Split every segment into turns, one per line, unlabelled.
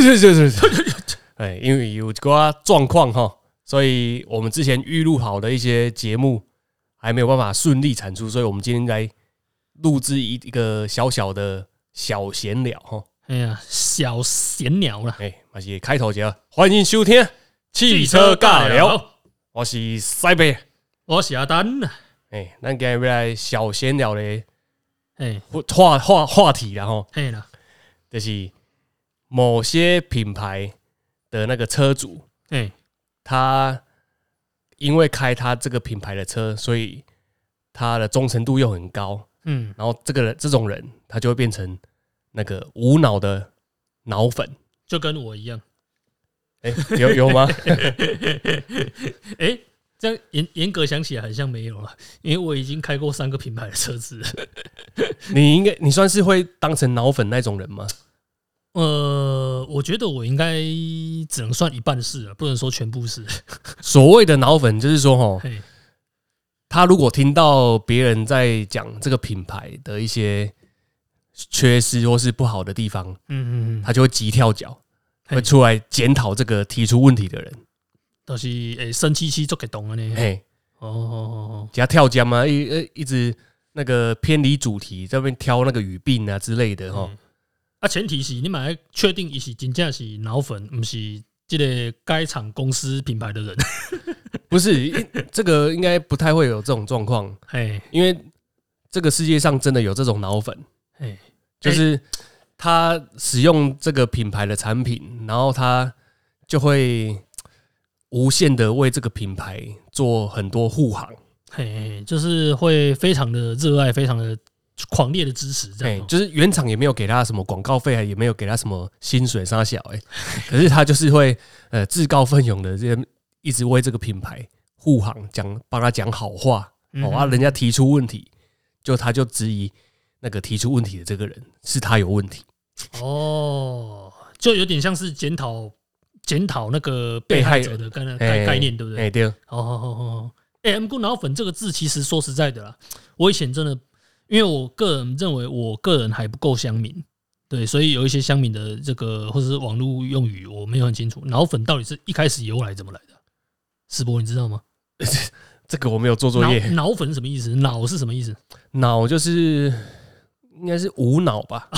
是是是，哎，因为有个状况哈，所以我们之前预录好的一些节目还没有办法顺利产出，所以我们今天来录制一一个小小的小闲聊哈。
哎呀，小闲聊。了，
哎，还是开头节，欢迎收听汽车尬聊，我是塞贝，
我是阿丹。呐。
哎，咱今日来小闲聊的
哎，
话话话题然后，
哎啦，
就是某些品牌的那个车主，
哎，
他因为开他这个品牌的车，所以他的忠诚度又很高，
嗯，
然后这个人这种人，他就会变成那个无脑的脑粉。
就跟我一样，
哎，有有吗？
哎，这样严严格想起来，好像没有了，因为我已经开过三个品牌的车子了。
你应该你算是会当成脑粉那种人吗？
呃，我觉得我应该只能算一半是了，不能说全部是。
所谓的脑粉，就是说，哈，他如果听到别人在讲这个品牌的一些缺失或是不好的地方，
嗯嗯嗯，
他就会急跳脚，
嘿
会出来检讨这个提出问题的人。
都是诶生气气做给懂了呢。
嘿，
哦哦哦
加跳江嘛，一呃一直那个偏离主题，在那边挑那个语病啊之类的哈。
哦，啊，前提是你买来确定伊是真正是脑粉，不是这个该厂公司品牌的人。
不是，因这个应该不太会有这种状况，
嘿，
因为这个世界上真的有这种脑粉，
嘿，
就是他使用这个品牌的产品，然后他就会无限的为这个品牌做很多护航，
嘿，就是会非常的热爱，非常的狂烈的支持，这样哦。，
哎就是原厂也没有给他什么广告费，也没有给他什么薪水杀小，哎，可是他就是会呃自告奋勇的这一直为这个品牌护航，讲帮他讲好话，哦，啊，人家提出问题，就他就质疑那个提出问题的这个人是他有问题，
哦，就有点像是检讨检讨那个被
被害
者的概
哎
概概念，对不
哎，
对？
对，
哦哦哦哦，哎，M 骨脑粉这个字，其实说实在的啦，我以前真的，因为我个人认为我个人还不够乡民，对，所以有一些乡民的这个或者是网络用语，我没有很清楚。脑粉到底是一开始由来怎么来的？世博，你知道吗？
这个我没有做作
脑
业，
脑粉是什么意思？脑是什么意思？
脑就是应该是无脑吧，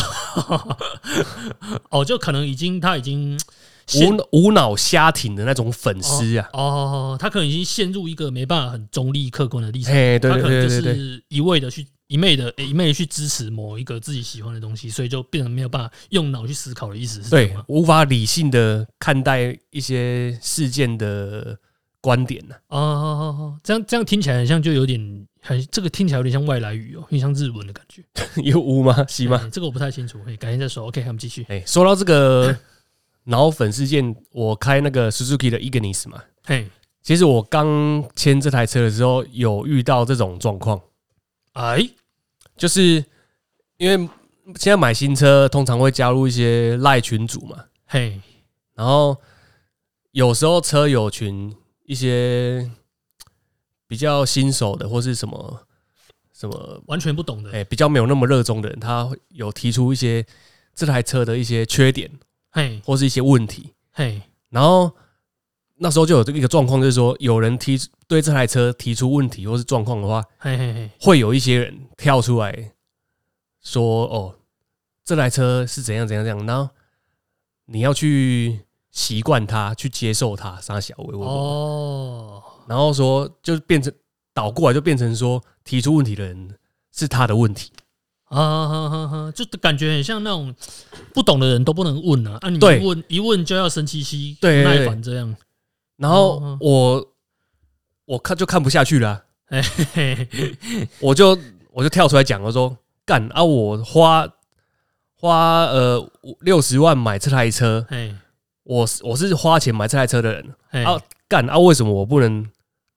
哦，就可能已经他已经陷
无无脑瞎挺的那种粉丝啊，
哦，他可能已经陷入一个没办法很中立客观的立场，
哎，对对
他可能就
对对对，
是一味的去一昧的诶一昧地去支持某一个自己喜欢的东西，所以就变成没有办法用脑去思考的意思是？
对无法理性的看待一些事件的观点呢、
哦哦哦哦，这样这样听起来很像就有点很这个听起来有点像外来语哦，有点像日文的感觉，
有乌吗？是吗？
哎这个我不太清楚，哎，改天再说。OK，我们继续。
哎、说到这个 脑粉事件，我开那个 Suzuki 的 Ignis 嘛，
嘿，
其实我刚签这台车的时候有遇到这种状况，
哎，
就是因为现在买新车通常会加入一些赖群组嘛，
嘿，
然后有时候车友群一些比较新手的或是什么什么
完全不懂的，
哎、比较没有那么热衷的人，他会有提出一些这台车的一些缺点
嘿，
或是一些问题，
嘿，
然后那时候就有这个一个状况，就是说有人提对这台车提出问题或是状况的话，
嘿嘿嘿，
会有一些人跳出来说：“哦，这台车是怎样怎样怎样。”然后你要去习惯它，去接受它，啥小微我，
哦，
然后说就变成倒过来，就变成说提出问题的人是他的问题。
啊哈哈哈，就感觉很像那种不懂的人都不能问啊，啊，你问一问就要生气气，不耐
对。
烦这样，
然后
哦
我我看就看不下去了 我就我就跳出来讲，我说干啊，我花花呃六十万买这台车，
嘿，
我是我是花钱买这台车的人
嘿
啊，干啊，为什么我不能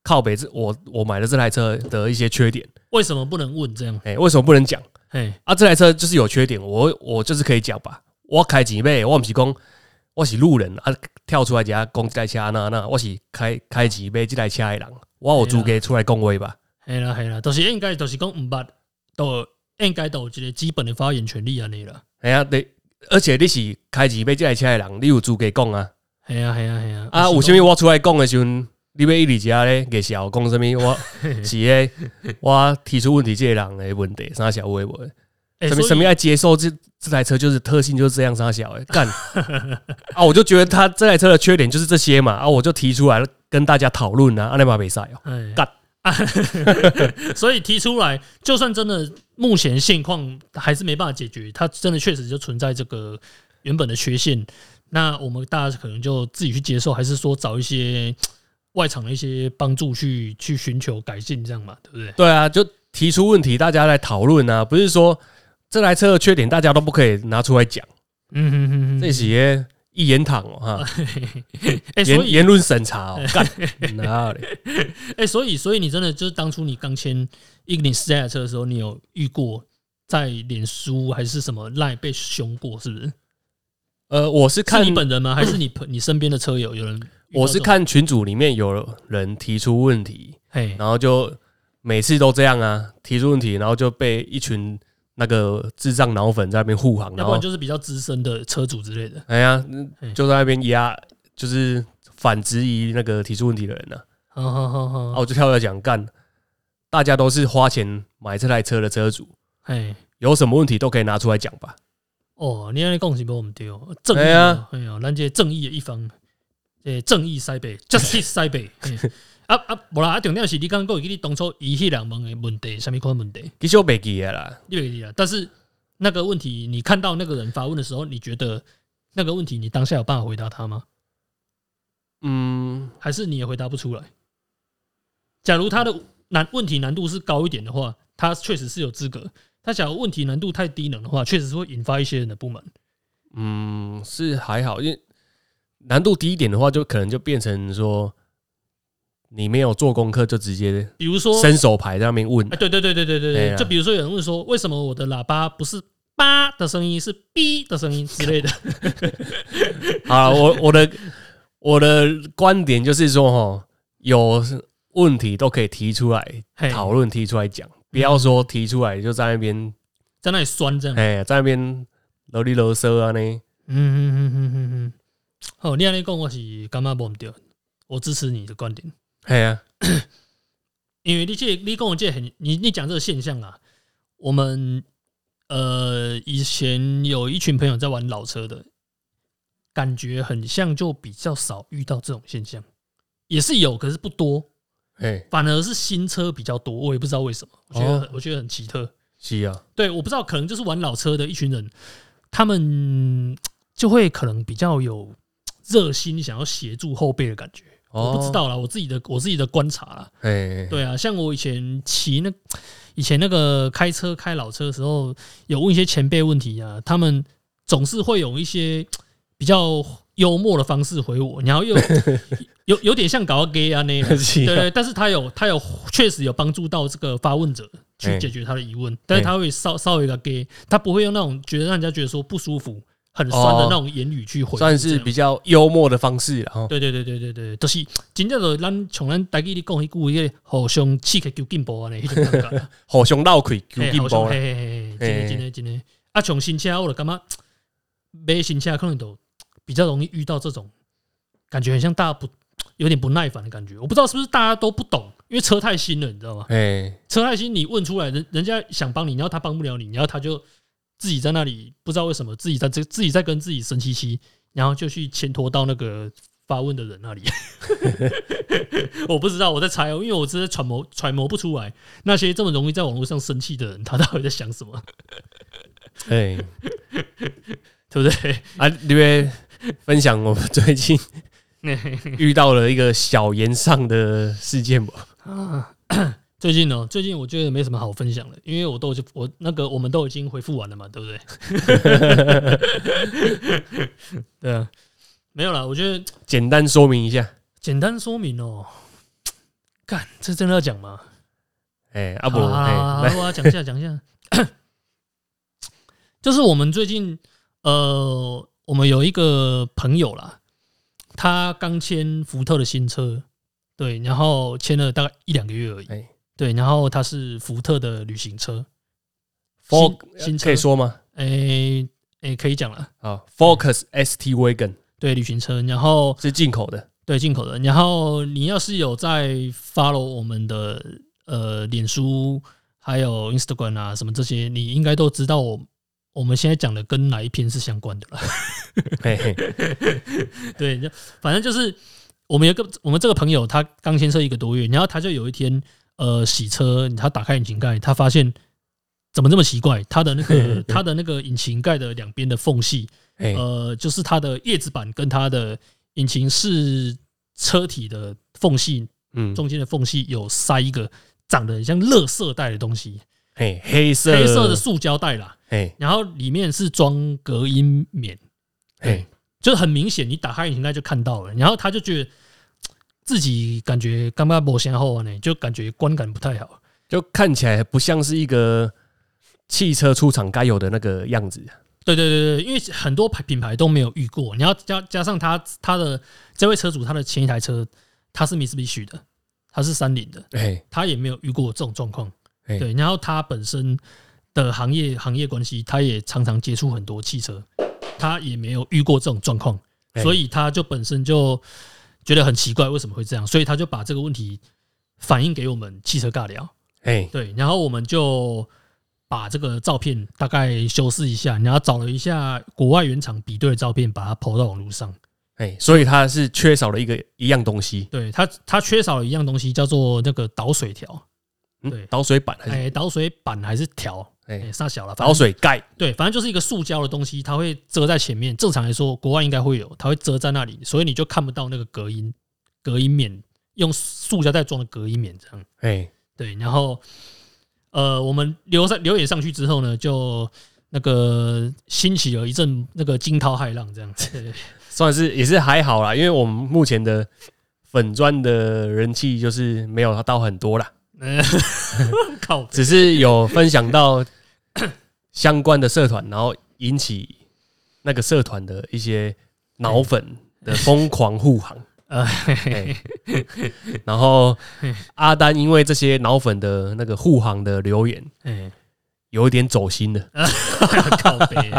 靠北这我我买的这台车的一些缺点？
为什么不能问这样？
哎、为什么不能讲
嘿，
啊？这台车就是有缺点，我我就是可以讲吧。我开几倍，我不是讲我是路人啊，跳出来讲讲这台车那那，我是开开钱买这台车的人，我有资格出来讲话吧？
嘿啦嘿啦，都是应该都是讲毋捌，都应该都有一个基本的发言权利安尼啦。
系啊，你，而且你是开钱买这台车的人，你有资格讲啊。
系啊系啊系啊，
啊，有啥物我出来讲的时阵，你要一直遮咧给笑讲啥物？我 是诶，我提出问题即个人的问题，啥小微博，
哎
什么什么要接受这这台车就是特性就是这样，啥小诶干 啊！我就觉得他这台车的缺点就是这些嘛，啊，我就提出来跟大家讨论啊，阿内马比赛哦，
哎
干
啊 所以提出来，就算真的目前现况还是没办法解决，它真的确实就存在这个原本的缺陷。那我们大家可能就自己去接受，还是说找一些外场的一些帮助去去寻求改进，这样嘛，对不对？
对啊，就提出问题，大家来讨论啊，不是说这台车的缺点大家都不可以拿出来讲，
嗯哼哼哼，
这些一言堂哦哈，言言论审查哦，干哪有嘞？
哎、所以所以你真的就是当初你刚签一零四这台车的时候，你有遇过在脸书还是什么赖被凶过，是不是？
呃，我是
是
看
你本人吗？还是你朋你身边的车友有人？
我是看群组里面有人提出问题，
嘿，
然后就每次都这样啊，提出问题，然后就被一群那个智障脑粉在那边护航，
要不然就是比较资深的车主之类的。
哎呀，就在那边压，就是反质疑那个提出问题的人呢、
好好好
啊，我就跳出来讲干，大家都是花钱买这台车的车主，
哎，
有什么问题都可以拿出来讲吧。
哦，你安尼讲是无毋对哦，正义
哎呀
哦，哎呀，咱这正义的一方，这正义塞北，justice 塞北。嘿啊啊，无啦，啊，重点是你刚刚讲，你当初伊迄两问的问题，什么款问题？
其实我没记得啦，
你别记啊。但是那个问题，你看到那个人发问的时候，你觉得那个问题你当下有办法回答他吗？
嗯，
还是你也回答不出来？假如他的难问题难度是高一点的话，他确实是有资格。他假如问题难度太低能的话，确实是会引发一些人的不满。
嗯，是还好，因为难度低一点的话，就可能就变成说你没有做功课就直接
比如说，
伸手牌在那边问
哎，，对对对对对对对，就比如说有人问说，为什么我的喇叭不是“叭”的声音，是“哔”的声音之类的？
好，我我的我的观点就是说，哈，有问题都可以提出来
嘿
讨论，提出来讲，不要说提出来就在那边，
在那里酸这样。
哎，在那边啰里啰嗦啊呢。
嗯嗯嗯嗯嗯嗯。好，你安尼讲，我是感觉无毋对，我支持你的观点。
哎呀，
因为你这你跟我这很你你讲这个现象啊，我们呃以前有一群朋友在玩老车的，感觉很像就比较少遇到这种现象，也是有，可是不多，
哎，
反而是新车比较多，我也不知道为什么，我觉得、
哦。
我觉得很奇特。
是啊，
对，我不知道，可能就是玩老车的一群人，他们就会可能比较有热心，想要协助后辈的感觉。我不知
哦，
道啦，我自己的我自己的观察啦。
哎，
对啊，像我以前骑那以前那个开车开老车的时候，有问一些前辈问题啊，他们总是会有一些比较幽默的方式回我，然后又 有有点像搞 gay 啊那样，对对，但是他有他有确实有帮助到这个发问者去
哎
解决他的疑问，但是他会稍稍微的 gay，他不会用那种觉得让人家觉得说不舒服、很酸的
哦
那种言语去回复，
算是比较幽默的方式了哈。
对对对对对对，就是真正的咱从咱台语里讲迄句，迄个互相刺激求进步啊，那，种感觉。
互相闹开求
嘿
进步
嘿嘿嘿，真的真的真的。啊，从新车我就感觉买新车可能都比较容易遇到这种感觉，很像大家不有点不耐烦的感觉。我不知道是不是大家都不懂，因为车太新了，你知道吗？
哎，
车太新，你问出来，人人家想帮你，然后他帮不了你，然后他就自己在那里不知道为什么自己在这自己在跟自己生气气，然后就去牵拖到那个发问的人那里。我不知道，我在猜哦，因为我真的揣摩揣摩不出来那些这么容易在网络上生气的人，他到底在想什么，
哎，
对不对？
啊，因为分享我们最近 遇到了一个小言上的事件吧。
啊，最近呢，最近我觉得没什么好分享的，因为我都已经我那个我们都已经回复完了嘛，对不对？对啊，没有啦，我觉得
简单说明一下，
简单说明哦。干，这真的要讲吗？
哎，啊不，
好我要讲一下，讲一下。就是我们最近，呃，我们有一个朋友啦，他刚签福特的新车，对，然后签了大概一两个月而已，
哎
对，然后它是福特的旅行车新车
可以说吗？
诶、诶、可以讲了。
啊，Focus ST Wagon
对，旅行车，然后
是进口的，
对进口的，然后你要是有在 follow 我们的呃脸书还有 Instagram 啊什么这些，你应该都知道我我们现在讲的跟哪一篇是相关的了。对，就反正就是我们有个我们这个朋友，他刚签车一个多月，然后他就有一天呃洗车，他打开引擎盖，他发现怎么这么奇怪，他的那个 他的那个引擎盖的两边的缝隙，呃，就是它的叶子板跟它的引擎室车体的缝隙
嗯，
中间的缝隙有塞一个长得很像垃圾袋的东西，
嘿，黑色
黑色的，塑胶袋啦，
嘿，
然后里面是装隔音棉，
嘿，
就是很明显，你打开引擎盖就看到了。然后他就觉得自己感觉刚刚没先后呢，就感觉观感不太好。
就看起来不像是一个汽车出厂该有的那个样子。
对对对对，因为很多牌品牌都没有遇过，你要加加上他他的这位车主他的前一台车他是 Mitsubishi 的，他是三菱的，
哎，
他也没有遇过这种状况。
嘿
对，然后他本身的行业行业关系，他也常常接触很多汽车，他也没有遇过这种状况，
嘿
所以他就本身就觉得很奇怪，为什么会这样？所以他就把这个问题反映给我们汽车尬聊。
哎，
对，然后我们就把这个照片大概修饰一下，然后找了一下国外原厂比对的照片，把它抛到网络上。
哎，所以它是缺少了一个一样东西，
对它，它缺少了一样东西，叫做那个导水条，对
嗯，导水板还是
哎，导水板还是条，
哎
哎，啥小了，反正
导水盖？
对，反正就是一个塑胶的东西，它会遮在前面。正常来说，国外应该会有，它会遮在那里，所以你就看不到那个隔音隔音棉，用塑胶袋装的隔音棉这样。
哎，
对，然后呃，我们留上留言上去之后呢，就那个兴起了一阵那个惊涛骇浪这样子。对
算是也是还好啦，因为我们目前的粉砖的人气就是没有到很多啦，
呃 靠，
只是有分享到相关的社团，然后引起那个社团的一些脑粉的疯狂护航。然后阿丹因为这些脑粉的那个护航的留言，
哎，
有一点走心了。
靠北，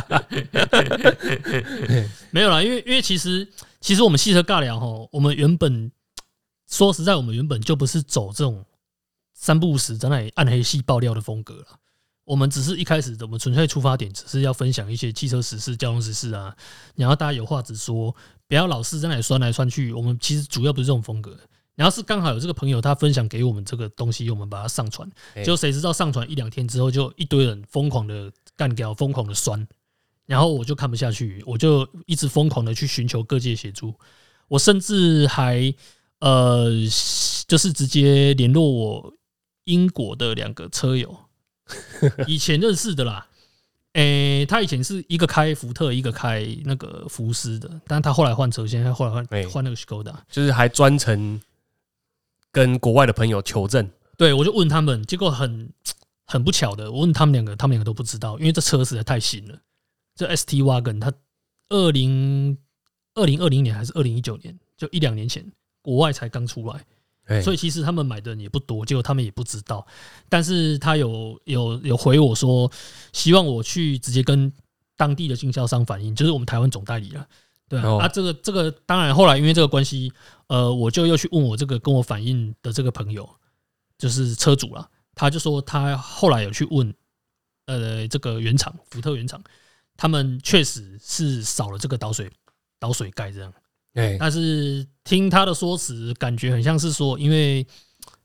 没有啦，因为因为其实其实我们汽车尬聊哈，我们原本说实在，我们原本就不是走这种三不五时在那里暗黑系爆料的风格了。我们只是一开始我们纯粹出发点，只是要分享一些汽车时事、交通时事啊，然后大家有话直说，不要老是在那里酸来酸去。我们其实主要不是这种风格。然后是刚好有这个朋友他分享给我们这个东西，我们把它上传，
哎
就谁知道上传一两天之后，就一堆人疯狂的干掉，疯狂的酸，然后我就看不下去，我就一直疯狂的去寻求各界协助，我甚至还呃，就是直接联络我英国的两个车友，以前认识的啦。诶、他以前是一个开福特，一个开那个福斯的，但是他后来换车，现在后来换
哎
换那个 Skoda。
就是还专程跟国外的朋友求证，
对，我就问他们，结果很很不巧的，我问他们两个，他们两个都不知道，因为这车实在太新了。这 ST Wagon 它二零二零二零年还是二零一九年，就一两年前，国外才刚出来，
哎，
所以其实他们买的人也不多，结果他们也不知道。但是他有有有回我说，希望我去直接跟当地的经销商反映，就是我们台湾总代理了。对啊，
哦
啊，这个这个当然后来因为这个关系，呃，我就又去问我这个跟我反映的这个朋友，就是车主了，他就说他后来有去问，呃，这个原厂福特原厂，他们确实是少了这个导水导水盖这样。
哎，
但是听他的说辞，感觉很像是说，因为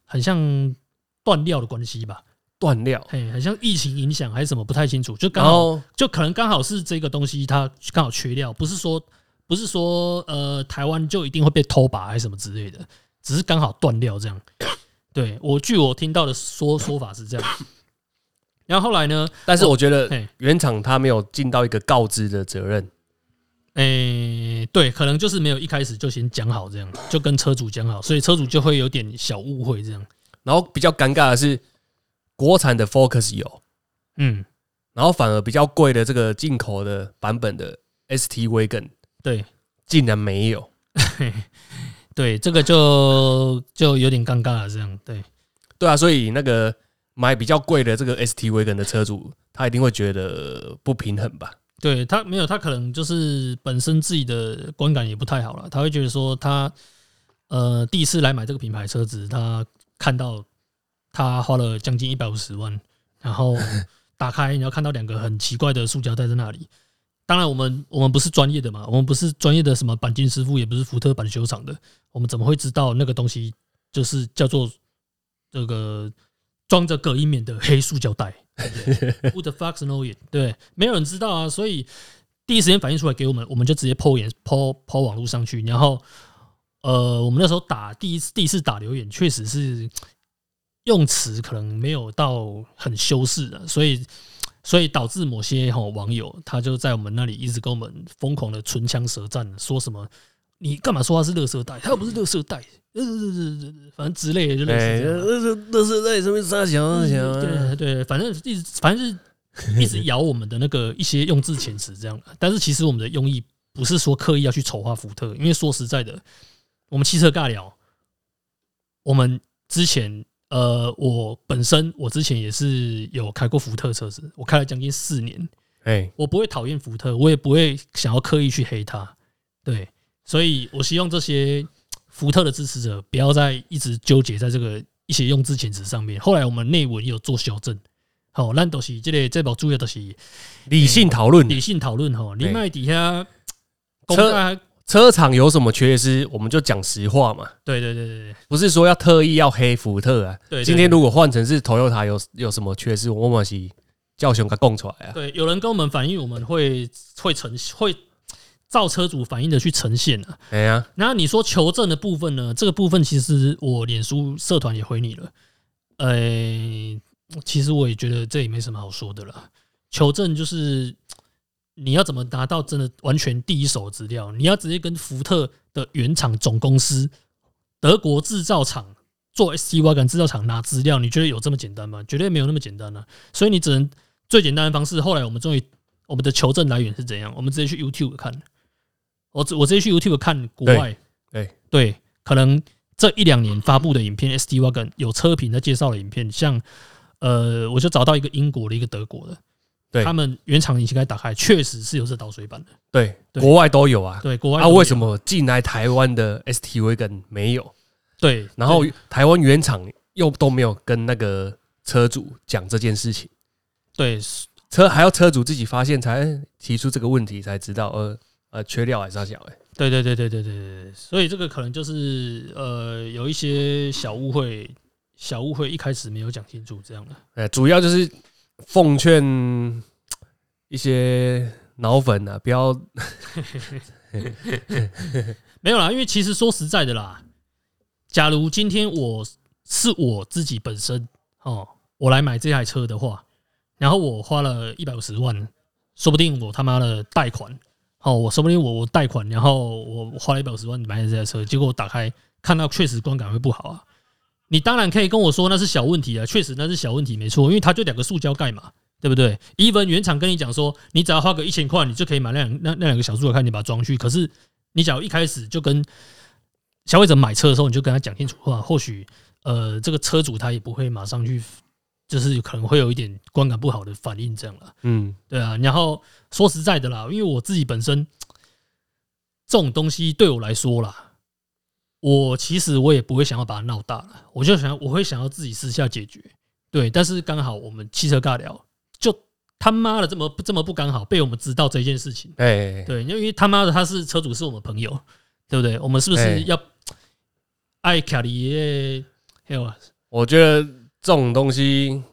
很像断料的关系吧，
断料，
嘿，很像疫情影响还是什么，不太清楚。就刚好，
后
就可能刚好是这个东西，它刚好缺料，不是说不是说呃台湾就一定会被偷拔还是什么之类的，只是刚好断料这样。对我据我听到的说说法是这样。然后后来呢，
但是我觉得
嘿，
原厂他没有尽到一个告知的责任，
诶、对，可能就是没有一开始就先讲好这样，就跟车主讲好，所以车主就会有点小误会这样。
然后比较尴尬的是，国产的 Focus 有，
嗯，
然后反而比较贵的这个进口的版本的 ST Wagon
对
竟然没有。
对，这个就就有点尴尬了这样。对，
对啊，所以那个买比较贵的这个 ST Wagon 的车主，他一定会觉得不平衡吧？
对他没有，他可能就是本身自己的观感也不太好了，他会觉得说他呃第一次来买这个品牌车子，他看到他花了将近一百五十万，然后 打开你要看到两个很奇怪的塑胶袋在那里。当然，我们我们不是专业的嘛，我们不是专业的什么钣金师傅，也不是福特钣修厂的，我们怎么会知道那个东西就是叫做这个装着隔音棉的黑塑胶袋？Who the fuck knows it？对，没有人知道啊，所以第一时间反映出来给我们，我们就直接抛言抛抛网络上去，然后呃，我们那时候打第一次第一次打留言，确实是用词可能没有到很修饰的，所以。所以导致某些哈网友他就在我们那里一直跟我们疯狂的唇枪舌战，说什么你干嘛说他是乐色袋？他又不是乐色袋，呃呃呃，反正之类的就类似这样。
乐色乐色袋什么啥小小？
对对，反正一直反正是一直咬我们的那个一些用字遣词这样。但是其实我们的用意不是说刻意要去丑化福特，因为说实在的，我们汽车尬聊，我们之前。呃，我本身我之前也是有开过福特车子，我开了将近四年。哎，我不会讨厌福特，我也不会想要刻意去黑他。对，所以我希望这些福特的支持者不要再一直纠结在这个一些用字遣词上面。后来我们内文有做修正，好，那都是这类这包主要都是
理性讨论，
理性讨论哈。另外底下车。
车厂有什么缺失，我们就讲实话嘛。
对对对对
不是说要特意要黑福特啊。对，今天如果换成是 Toyota 有有什么缺失，我们是叫熊给供出来啊。
对，有人跟我们反映，我们会会呈会照车主反映的去呈现啊。
哎呀，
然后你说求证的部分呢？这个部分其实我脸书社团也回你了。呃，其实我也觉得这也没什么好说的了。求证就是。你要怎么拿到真的完全第一手资料？你要直接跟福特的原厂总公司、德国制造厂做 ST Y 跟制造厂拿资料？你觉得有这么简单吗？绝对没有那么简单呢。所以你只能最简单的方式。后来我们终于，我们的求证来源是怎样？我们直接去 YouTube 看。我我直接去 YouTube 看国外，
对
对，可能这一两年发布的影片，ST 瓦杆有车评在介绍的影片，像呃，我就找到一个英国的一个德国的。他们原厂引擎盖打开，确实是有这导水板的。
对，国外都有啊。
对，国外
啊，为什么进来台湾的 ST V 跟没有？
对，
然后台湾原厂又都没有跟那个车主讲这件事情。
对，
车还要车主自己发现才提出这个问题，才知道呃呃缺料还是小哎。
对对对对对对对，所以这个可能就是呃有一些小误会，小误会一开始没有讲清楚这样的。
呃，主要就是。奉劝一些脑粉啊，不要
没有啦，因为其实说实在的啦，假如今天我是我自己本身哦，我来买这台车的话，然后我花了一百五十万，说不定我他妈的贷款，哦，我说不定我我贷款，然后我花了一百五十万买了这台车，结果我打开看到确实观感会不好啊。你当然可以跟我说那是小问题啊，确实那是小问题，没错，因为它就两个塑胶盖嘛，对不对？even 原厂跟你讲说，你只要花个一千块，你就可以买那两那那两个小塑胶盖，你把它装去。可是你假如一开始就跟消费者买车的时候，你就跟他讲清楚话，或许呃这个车主他也不会马上去，就是可能会有一点观感不好的反应这样了。嗯，对啊。然后说实在的啦，因为我自己本身 这种东西对我来说啦。我其实我也不会想要把它闹大了，我就想我会想要自己私下解决，对。但是刚好我们汽车尬聊，就他妈的这么这么不刚好被我们知道这件事情，哎，对，因为他妈的他是车主是我们朋友，对不对？我们是不是要爱卡里耶？还有，
我觉得这种东西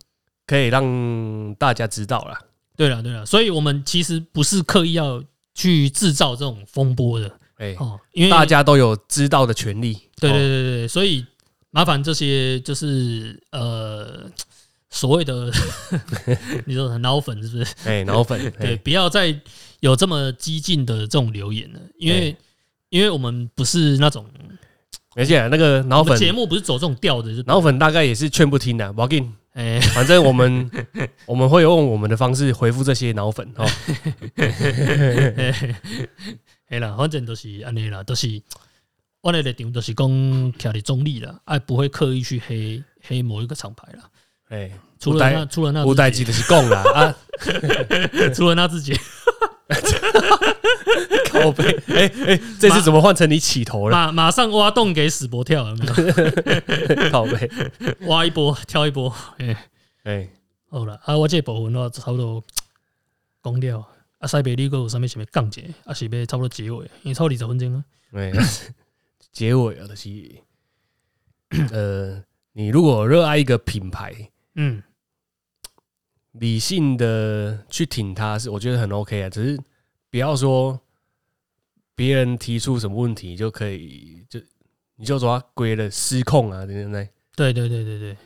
可以让大家知道啦。
对了，对了，所以我们其实不是刻意要去制造这种风波的。
哎，哦，因为大家都有知道的权利，
对对对对，所以麻烦这些就是呃所谓的 你说脑粉是不是？
哎，脑粉，
对，不要再有这么激进的这种留言了，因为因为我们不是那种，
而且那个脑粉
节目不是走这种调的，
脑粉大概也是劝不听的，我给你，哎，反正我们 我们会用我们的方式回复这些脑粉哦。
哎啦，反正都是安尼啦，都是我的立场都是讲徛伫中立啦，哎，不会刻意去黑黑某一个厂牌啦。哎，除了那除了那
无代机的是讲啦啊，
除了那自己，
靠背，哎哎，这次怎么换成你起头了？
马马上挖洞给死博跳，有没有？
靠背，
挖一波，跳一波，哎
哎，
好了啊，我这部分的话差不多讲掉。啊，西北你个有啥物想要讲者，啊是要差不多结尾，因为超二十分钟啊。
哎，结尾啊，就是 呃，你如果热爱一个品牌，
嗯，
理性的去挺它，是我觉得很 OK 啊。只是不要说别人提出什么问题就可以就你就说他归了失控啊，对不对？
对对对对对，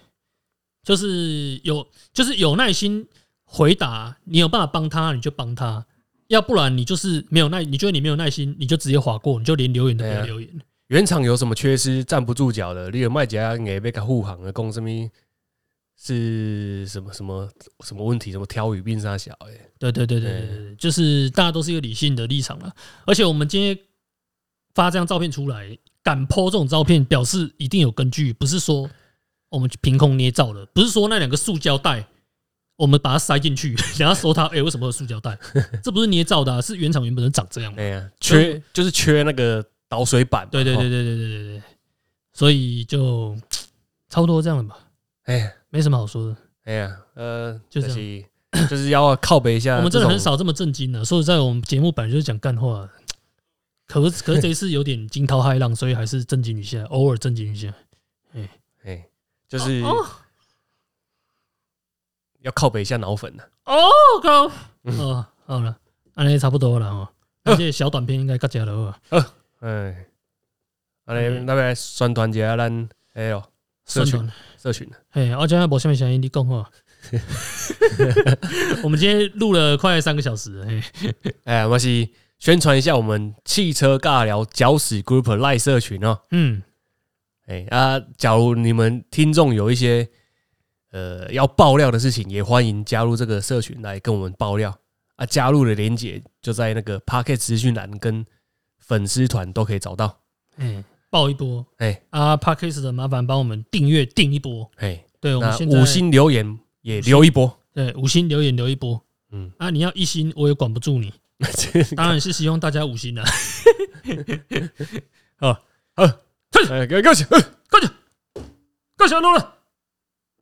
就是有就是有耐心回答，你有办法帮他，你就帮他；要不然你就是没有耐，你觉得你没有耐心，你就直接划过，你就连留言都不留言。
原厂有什么缺失，站不住脚的，你有卖家也被他护航的，讲什么是什么什么什么问题，什么挑语病杀小哎，
对对对对对就是大家都是一个理性的立场了。而且我们今天发这张照片出来，敢 po 这种照片，表示一定有根据，不是说我们凭空捏造的，不是说那两个塑胶袋我们把它塞进去，然后说它，哎、为什么有塑胶袋？这不是捏造的、啊，是原厂原本人长这样嘛
哎？呀，缺就是缺那个导水板
对对对，对对对对对，所以就差不多这样了吧，
哎呀
没什么好说的。
哎呀，呃，
就这
是就是要靠北一下，
我们真的很少这么震惊的。说实在，我们节目本来就是讲干话的，可是可是这一次有点惊涛骇浪，所以还是震惊一下，偶尔震惊一下。
哎哎，就是
哦
要靠北一下脑粉的。
哦靠！哦，好了，安尼差不多了哦。那这个小短片应该较加了啊。
哎，安尼那边宣传一下咱哎呦社群社群，
哎，我今天无什么声音，你讲话。我们今天录了快三个小时了，嘿，
哎，我是宣传一下我们汽车尬聊搅屎 group 赖社群哦。
嗯，
哎啊，假如你们听众有一些呃要爆料的事情，也欢迎加入这个社群来跟我们爆料啊。加入的连接就在那个 Pocket 资讯栏跟粉丝团都可以找到。
哎，爆一波
哎
啊 p a r k a s 的麻烦帮我们订阅订一波。
哎，
对，我们现在
五星留言也留一波。
对五星留言留一波
嗯，
啊！你要一星，我也管不住你。当然是希望大家五星 的。
好，好，哎，给给我起，哎
够小录了。